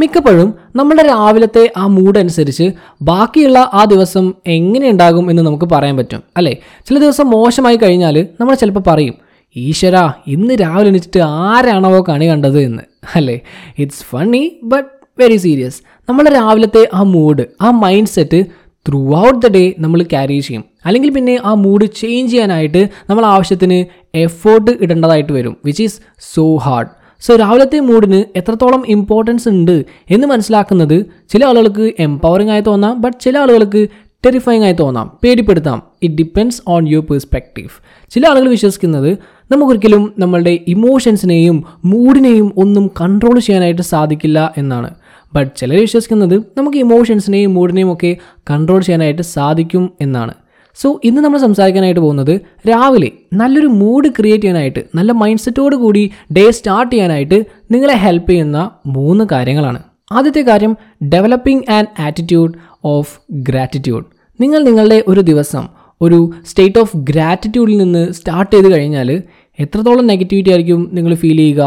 മിക്കപ്പോഴും നമ്മുടെ രാവിലത്തെ ആ മൂഡ് അനുസരിച്ച് ബാക്കിയുള്ള ആ ദിവസം എങ്ങനെ ഉണ്ടാകും എന്ന് നമുക്ക് പറയാൻ പറ്റും അല്ലേ? ചില ദിവസം മോശമായി കഴിഞ്ഞാൽ നമ്മൾ ചിലപ്പോൾ പറയും ഈശ്വര ഇന്ന് രാവിലെ എണീച്ചിട്ട് ആരാണവോ കണി കണ്ടത് എന്ന് അല്ലേ? It's funny but very serious നമ്മുടെ രാവിലത്തെ ആ മൂഡ് ആ mind set throughout the day നമ്മൾ ക്യാരി ചെയ്യും. അല്ലെങ്കിൽ പിന്നെ ആ മൂഡ് ചേഞ്ച് ചെയ്യാനായിട്ട് നമ്മൾ ആവശ്യത്തിന് എഫേർട്ട് ഇടേണ്ടതായിട്ട് വരും which is so hard so രാവിലത്തെ മൂഡിന് എത്രത്തോളം ഇമ്പോർട്ടൻസ് ഉണ്ട് എന്ന് മനസ്സിലാക്കുന്നത് ചില ആളുകൾക്ക് എംപവറിംഗ് ആയി തോന്നാം ബട്ട് ചില ആളുകൾക്ക് ടെറിഫൈങ് ആയി തോന്നാം. പേടിപ്പെടുത്താം. It depends on your perspective ചില ആളുകൾ വിശ്വസിക്കുന്നത് നമുക്കൊരിക്കലും നമ്മളുടെ ഇമോഷൻസിനെയും മൂഡിനെയും ഒന്നും കൺട്രോൾ ചെയ്യാനായിട്ട് സാധിക്കില്ല എന്നാണ്. ബട്ട് ചിലർ വിശ്വസിക്കുന്നത് നമുക്ക് ഇമോഷൻസിനെയും മൂഡിനെയും ഒക്കെ കൺട്രോൾ ചെയ്യാനായിട്ട് സാധിക്കും എന്നാണ്. സോ ഇന്ന് നമ്മൾ സംസാരിക്കാനായിട്ട് പോകുന്നത് രാവിലെ നല്ലൊരു മൂഡ് ക്രിയേറ്റ് ചെയ്യാനായിട്ട് നല്ല മൈൻഡ് സെറ്റോട് കൂടി ഡേ സ്റ്റാർട്ട് ചെയ്യാനായിട്ട് നിങ്ങളെ ഹെൽപ്പ് ചെയ്യുന്ന മൂന്ന് കാര്യങ്ങളാണ്. ആദ്യത്തെ കാര്യം developing and attitude of gratitude നിങ്ങൾ നിങ്ങളുടെ ഒരു ദിവസം ഒരു സ്റ്റേറ്റ് ഓഫ് ഗ്രാറ്റിറ്റ്യൂഡിൽ നിന്ന് സ്റ്റാർട്ട് ചെയ്ത് കഴിഞ്ഞാൽ എത്രത്തോളം നെഗറ്റിവിറ്റി ആയിരിക്കും നിങ്ങൾ ഫീൽ ചെയ്യുക?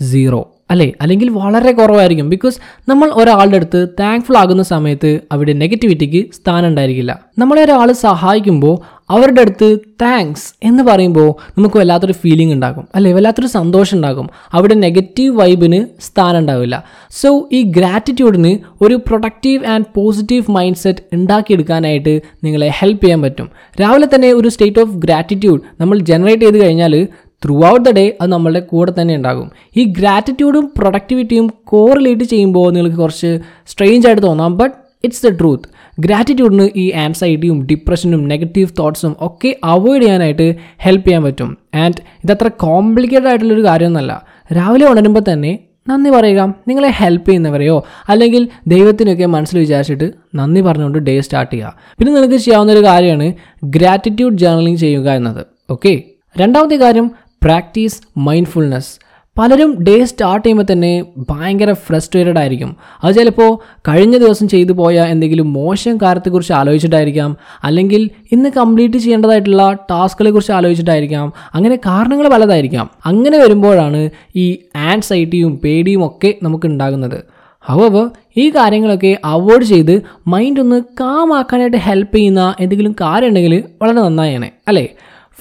സീറോ അല്ലേ? അല്ലെങ്കിൽ വളരെ കുറവായിരിക്കും. ബിക്കോസ് നമ്മൾ ഒരാളുടെ അടുത്ത് താങ്ക്ഫുൾ ആകുന്ന സമയത്ത് അവിടെ നെഗറ്റിവിറ്റിക്ക് സ്ഥാനം ഉണ്ടായിരിക്കില്ല. നമ്മളെ ഒരാൾ സഹായിക്കുമ്പോൾ അവരുടെ അടുത്ത് താങ്ക്സ് എന്ന് പറയുമ്പോൾ നമുക്ക് വല്ലാത്തൊരു ഫീലിംഗ് ഉണ്ടാകും. അല്ലേ? വല്ലാത്തൊരു സന്തോഷം ഉണ്ടാകും. അവിടെ നെഗറ്റീവ് വൈബിന് സ്ഥാനം ഉണ്ടാവില്ല. സോ ഈ ഗ്രാറ്റിറ്റ്യൂഡിന് ഒരു productive and positive mind set ഉണ്ടാക്കിയെടുക്കാനായിട്ട് നിങ്ങളെ ഹെൽപ്പ് ചെയ്യാൻ പറ്റും. രാവിലെ തന്നെ ഒരു സ്റ്റേറ്റ് ഓഫ് ഗ്രാറ്റിറ്റ്യൂഡ് നമ്മൾ ജനറേറ്റ് ചെയ്ത് കഴിഞ്ഞാൽ ത്രൂ ഔട്ട് ദ ഡേ അത് നമ്മളുടെ കൂടെ തന്നെ ഉണ്ടാകും. ഈ ഗ്രാറ്റിറ്റ്യൂഡും പ്രൊഡക്ടിവിറ്റിയും കോറിലേറ്റ് ചെയ്യുമ്പോൾ നിങ്ങൾക്ക് കുറച്ച് സ്ട്രെയിഞ്ച് ആയിട്ട് തോന്നാം ബട്ട് ഇറ്റ്സ് ദ ട്രൂത്ത് ഗ്രാറ്റിറ്റ്യൂഡിന് ഈ ആൻസൈറ്റിയും ഡിപ്രഷനും നെഗറ്റീവ് തോട്ട്സും ഒക്കെ അവോയ്ഡ് ചെയ്യാനായിട്ട് ഹെൽപ്പ് ചെയ്യാൻ പറ്റും. ആൻഡ് ഇതത്ര കോംപ്ലിക്കേറ്റഡ് ആയിട്ടുള്ളൊരു കാര്യമൊന്നുമല്ല. രാവിലെ ഉണരുമ്പോൾ തന്നെ നന്ദി പറയുക നിങ്ങളെ ഹെൽപ്പ് ചെയ്യുന്നവരെയോ അല്ലെങ്കിൽ ദൈവത്തിനൊക്കെ മനസ്സിൽ വിചാരിച്ചിട്ട് നന്ദി പറഞ്ഞുകൊണ്ട് ഡേ സ്റ്റാർട്ട് ചെയ്യുക. പിന്നെ നിങ്ങൾക്ക് ചെയ്യാവുന്ന ഒരു കാര്യമാണ് ഗ്രാറ്റിറ്റ്യൂഡ് ജേർണലിംഗ് ചെയ്യുക എന്നത്. ഓക്കെ രണ്ടാമത്തെ കാര്യം പ്രാക്ടീസ് മൈൻഡ്ഫുൾനെസ്. പലരും ഡേ സ്റ്റാർട്ട് ചെയ്യുമ്പോൾ തന്നെ ഭയങ്കര ഫ്രസ്ട്രേറ്റഡ് ആയിരിക്കും. അത് ചിലപ്പോൾ കഴിഞ്ഞ ദിവസം ചെയ്തു പോയ എന്തെങ്കിലും മോശം കാര്യത്തെക്കുറിച്ച് ആലോചിച്ചിട്ടായിരിക്കാം. അല്ലെങ്കിൽ ഇന്ന് കംപ്ലീറ്റ് ചെയ്യേണ്ടതായിട്ടുള്ള ടാസ്കുകളെ കുറിച്ച് ആലോചിച്ചിട്ടായിരിക്കാം. അങ്ങനെ കാരണങ്ങൾ പലതായിരിക്കാം. അങ്ങനെ വരുമ്പോഴാണ് ഈ ആൻസൈറ്റിയും പേടിയും ഒക്കെ നമുക്ക് ഉണ്ടാകുന്നത് ഹവവ് ഈ കാര്യങ്ങളൊക്കെ അവോയ്ഡ് ചെയ്ത് മൈൻഡ് ഒന്ന് കാമാക്കാനായിട്ട് ഹെൽപ്പ് ചെയ്യുന്ന എന്തെങ്കിലും കാര്യം ഉണ്ടെങ്കിൽ വളരെ നന്നായാണ് അല്ലേ?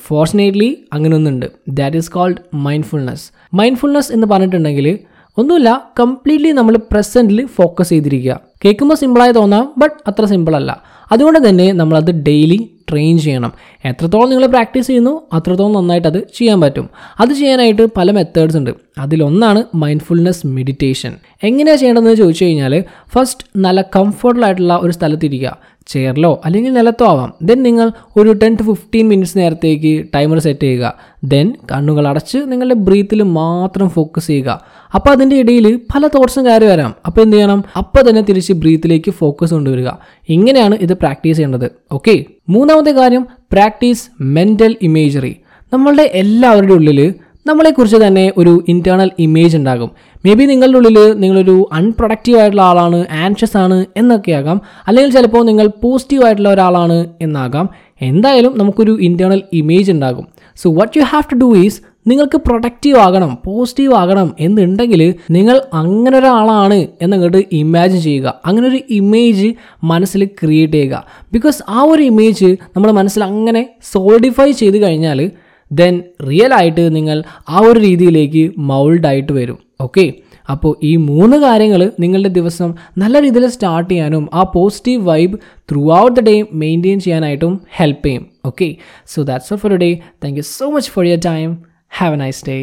ഫോർച്ചുനേറ്റ്ലി അങ്ങനെ ഒന്നുണ്ട് that is called mindfulness mindfulness എന്ന് പറഞ്ഞിട്ടുണ്ടെങ്കിൽ ഒന്നുമില്ല കംപ്ലീറ്റ്ലി നമ്മൾ പ്രസന്റിൽ ഫോക്കസ് ചെയ്തിരിക്കുക. കേൾക്കുമ്പോൾ സിമ്പിളായി തോന്നാം ബട്ട് അത്ര സിമ്പിൾ അല്ല. അതുകൊണ്ട് തന്നെ നമ്മളത് ഡെയിലി ട്രെയിൻ ചെയ്യണം. എത്രത്തോളം നിങ്ങൾ പ്രാക്ടീസ് ചെയ്യുന്നു അത്രത്തോളം നന്നായിട്ട് അത് ചെയ്യാൻ പറ്റും. അത് ചെയ്യാനായിട്ട് പല മെത്തേഡ്സ് ഉണ്ട്. അതിലൊന്നാണ് മൈൻഡ്ഫുൾനെസ് മെഡിറ്റേഷൻ എങ്ങനെയാണ് ചെയ്യേണ്ടതെന്ന് ചോദിച്ചു കഴിഞ്ഞാൽ ഫസ്റ്റ് നല്ല കംഫർട്ടബിൾ ആയിട്ടുള്ള ഒരു സ്ഥലത്തിരിക്കുക. ചെയറിലോ അല്ലെങ്കിൽ നിലത്തോ ആവാം. ദെൻ നിങ്ങൾ ഒരു ടെൻ ടു ഫിഫ്റ്റീൻ മിനിറ്റ്സ് നേരത്തേക്ക് ടൈമർ സെറ്റ് ചെയ്യുക. ദെൻ കണ്ണുകൾ അടച്ച് നിങ്ങളുടെ ബ്രീത്തിൽ മാത്രം ഫോക്കസ് ചെയ്യുക. അപ്പോൾ അതിന്റെ ഇടയിൽ പല തോട്ട്സും കയറി വരാം. അപ്പോൾ എന്ത് ചെയ്യണം? അപ്പോൾ തന്നെ തിരിച്ച് ബ്രീത്തിലേക്ക് ഫോക്കസ് കൊണ്ടുവരിക. ഇങ്ങനെയാണ് ഇത് പ്രാക്ടീസ് ചെയ്യേണ്ടത്. ഓക്കെ മൂന്നാമത്തെ കാര്യം പ്രാക്ടീസ് മെന്റൽ ഇമേജറി നമ്മളുടെ എല്ലാവരുടെ ഉള്ളിൽ നമ്മളെക്കുറിച്ച് തന്നെ ഒരു ഇന്റേർണൽ ഇമേജ് ഉണ്ടാകും. മേ ബി നിങ്ങളുടെ ഉള്ളിൽ നിങ്ങളൊരു അൺപ്രൊഡക്റ്റീവ് ആയിട്ടുള്ള ആളാണ് ആൻഷ്യസ് ആണ് എന്നൊക്കെ ആകാം. അല്ലെങ്കിൽ ചിലപ്പോൾ നിങ്ങൾ പോസിറ്റീവ് ആയിട്ടുള്ള ഒരാളാണ് എന്നാകാം. എന്തായാലും നമുക്കൊരു ഇന്റേർണൽ ഇമേജ് ഉണ്ടാകും. So what you have to do is നിങ്ങൾക്ക് പ്രൊഡക്റ്റീവ് ആകണം പോസിറ്റീവ് ആകണം എന്നുണ്ടെങ്കിൽ നിങ്ങൾ അങ്ങനെ ഒരാളാണ് എന്നങ്ങോട്ട് ഇമാജിൻ ചെയ്യുക. അങ്ങനെ ഒരു ഇമേജ് മനസ്സിൽ ക്രിയേറ്റ് ചെയ്യുക. ബിക്കോസ് ആ ഒരു ഇമേജ് നമ്മുടെ മനസ്സിൽ അങ്ങനെ സോളിഡിഫൈ ചെയ്ത് കഴിഞ്ഞാൽ ദെൻ റിയൽ ആയിട്ട് നിങ്ങൾ ആ ഒരു രീതിയിലേക്ക് മൗൾഡായിട്ട് വരും. ഓക്കെ അപ്പോൾ ഈ മൂന്ന് കാര്യങ്ങൾ നിങ്ങളുടെ ദിവസം നല്ല രീതിയിൽ സ്റ്റാർട്ട് ചെയ്യാനും ആ positive vibe throughout the day maintain ചെയ്യാനായിട്ടും ഹെൽപ്പ് ചെയ്യും. Okay so that's all for day thank you so much for your time have a nice day